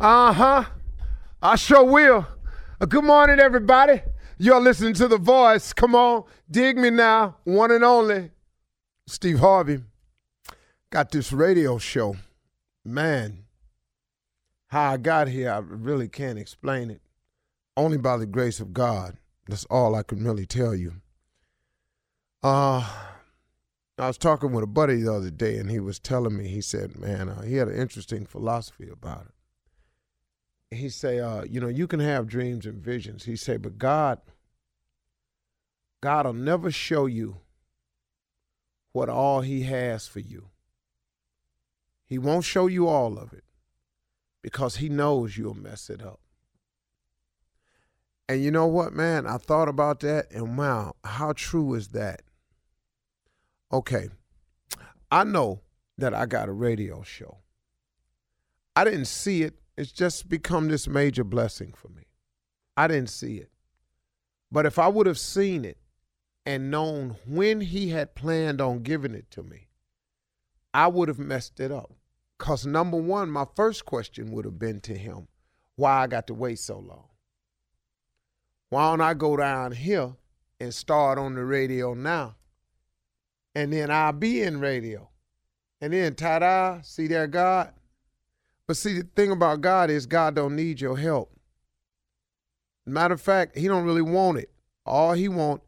Uh huh. I sure will. Uh, good morning, everybody. You're listening to The Voice. Come on, dig me now. One and only Steve Harvey. Got this radio show. Man, how I got here, I really can't explain it. Only by the grace of God. That's all I can really tell you. Uh, I was talking with a buddy the other day, and he was telling me, he said, man, uh, he had an interesting philosophy about it. He say, uh, you know, you can have dreams and visions. He say, but God, God will never show you what all He has for you. He won't show you all of it because He knows you'll mess it up. And you know what, man? I thought about that, and wow, how true is that? Okay, I know that I got a radio show. I didn't see it. It's just become this major blessing for me. I didn't see it. But if I would have seen it and known when he had planned on giving it to me, I would have messed it up. Because number one, my first question would have been to him, why I got to wait so long? Why don't I go down here and start on the radio now? and then I'll be in radio. And then ta-da, see there, God. But see, the thing about God is God don't need your help. Matter of fact, he don't really want it. All he want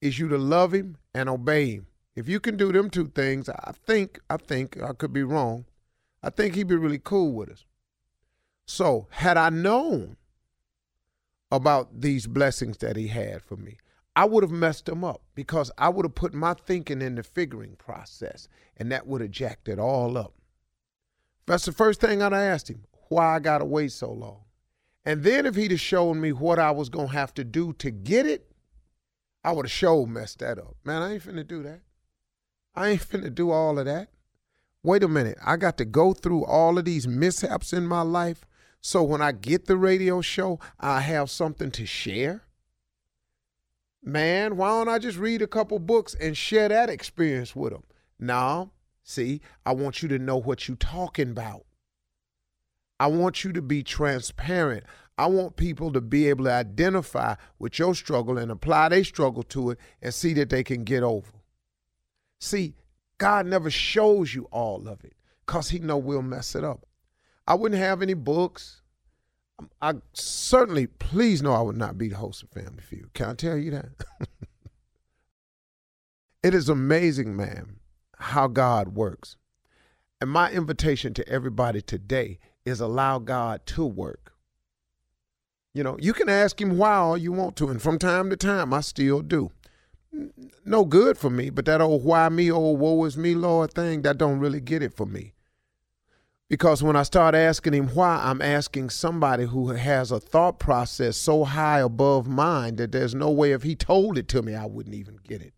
is you to love him and obey him. If you can do them two things, I think, I think, I could be wrong. I think he'd be really cool with us. So had I known about these blessings that he had for me, I would have messed them up because I would have put my thinking in the figuring process and that would have jacked it all up. That's the first thing I'd asked him, why I gotta wait so long. And then if he'd have shown me what I was gonna have to do to get it, I would have sure messed that up. Man, I ain't finna do that. I ain't finna do all of that. Wait a minute. I got to go through all of these mishaps in my life so when I get the radio show, I have something to share man, why don't I just read a couple books and share that experience with them? Now, see, I want you to know what you're talking about. I want you to be transparent. I want people to be able to identify with your struggle and apply their struggle to it and see that they can get over. See, God never shows you all of it because he know we'll mess it up. I wouldn't have any books. Um, I certainly, please know I would not be the host of Family Feud. Can I tell you that? it is amazing, man, how God works. And my invitation to everybody today is allow God to work. You know, you can ask him why all you want to, and from time to time, I still do. No good for me, but that old why me, old woe is me, Lord thing, that don't really get it for me. Because when I start asking him why, I'm asking somebody who has a thought process so high above mine that there's no way if he told it to me, I wouldn't even get it.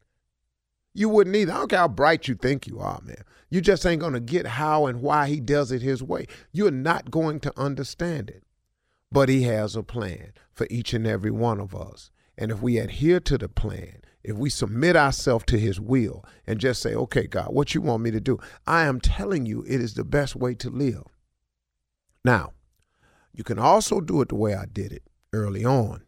You wouldn't either. I don't care how bright you think you are, man. You just ain't going to get how and why he does it his way. You're not going to understand it. But he has a plan for each and every one of us. And if we adhere to the plan, if we submit ourselves to his will and just say, okay, God, what you want me to do? I am telling you it is the best way to live. Now, you can also do it the way I did it early on.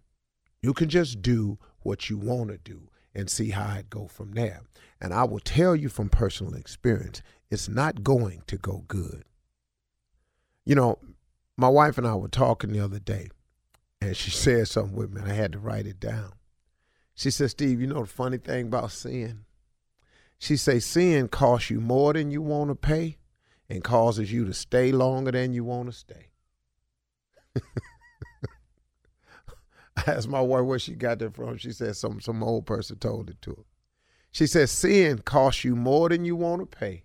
You can just do what you want to do and see how it go from there. And I will tell you from personal experience, it's not going to go good. You know, my wife and I were talking the other day, and she said something with me, and I had to write it down. She said, Steve, you know the funny thing about sin? She say sin costs you more than you want to pay and causes you to stay longer than you want to stay. I asked my wife where she got that from. She said some some old person told it to her. She said sin costs you more than you want to pay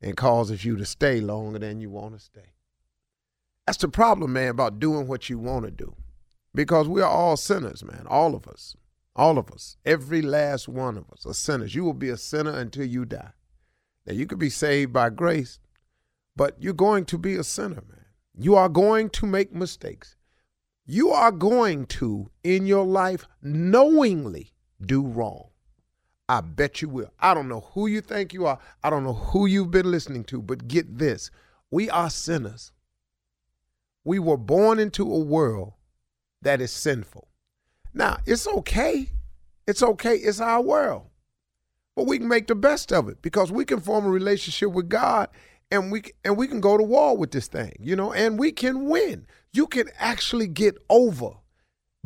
and causes you to stay longer than you want to stay. That's the problem, man, about doing what you want to do. Because we are all sinners, man, all of us. All of us, every last one of us are sinners. You will be a sinner until you die. Now, you could be saved by grace, but you're going to be a sinner, man. You are going to make mistakes. You are going to, in your life, knowingly do wrong. I bet you will. I don't know who you think you are. I don't know who you've been listening to, but get this we are sinners. We were born into a world that is sinful. Now, it's okay. It's okay. It's our world. But we can make the best of it because we can form a relationship with God and we and we can go to war with this thing, you know, and we can win. You can actually get over.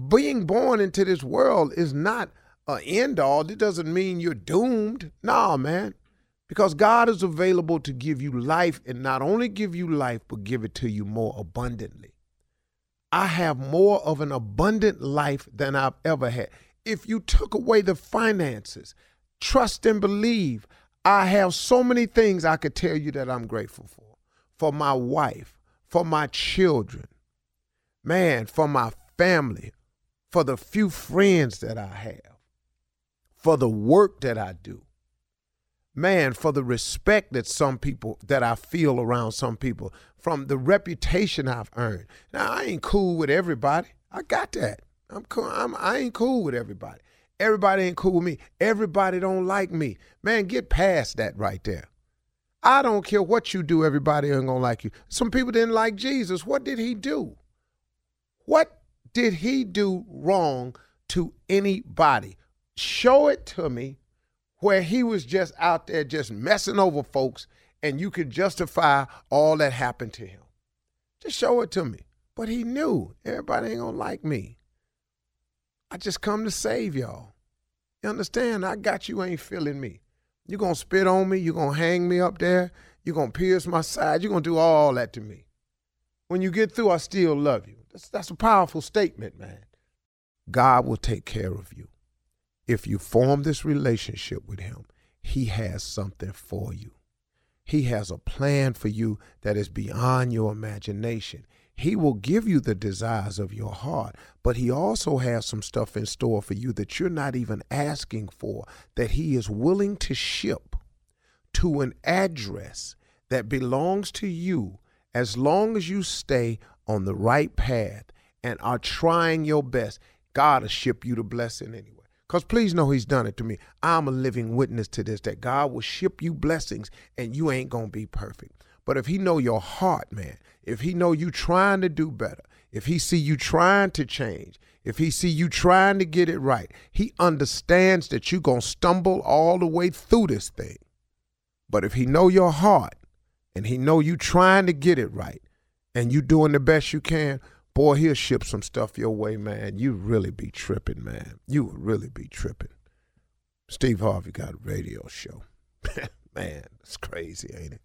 Being born into this world is not an end all. It doesn't mean you're doomed. Nah, man. Because God is available to give you life and not only give you life, but give it to you more abundantly. I have more of an abundant life than I've ever had. If you took away the finances, trust and believe, I have so many things I could tell you that I'm grateful for. For my wife, for my children, man, for my family, for the few friends that I have, for the work that I do. Man, for the respect that some people that I feel around some people, from the reputation I've earned. Now I ain't cool with everybody. I got that. I'm cool. I'm, I ain't cool with everybody. Everybody ain't cool with me. Everybody don't like me. Man, get past that right there. I don't care what you do, everybody ain't gonna like you. Some people didn't like Jesus. What did he do? What did he do wrong to anybody? Show it to me where he was just out there just messing over folks and you could justify all that happened to him. Just show it to me. But he knew everybody ain't gonna like me. I just come to save y'all. You understand? I got you ain't feeling me. You're to spit on me. You're to hang me up there. You're to pierce my side. You're to do all that to me. When you get through, I still love you. That's, that's a powerful statement, man. God will take care of you. If you form this relationship with Him, He has something for you. He has a plan for you that is beyond your imagination. He will give you the desires of your heart, but He also has some stuff in store for you that you're not even asking for, that He is willing to ship to an address that belongs to you as long as you stay on the right path and are trying your best. God will ship you the blessing anyway. Because please know He's done it to me. I'm a living witness to this that God will ship you blessings and you ain't going to be perfect. But if he know your heart, man, if he know you trying to do better, if he see you trying to change, if he see you trying to get it right, he understands that you going to stumble all the way through this thing. But if he know your heart and he know you trying to get it right and you doing the best you can, boy, he'll ship some stuff your way, man. You really be tripping, man. You would really be tripping. Steve Harvey got a radio show. man, it's crazy, ain't it?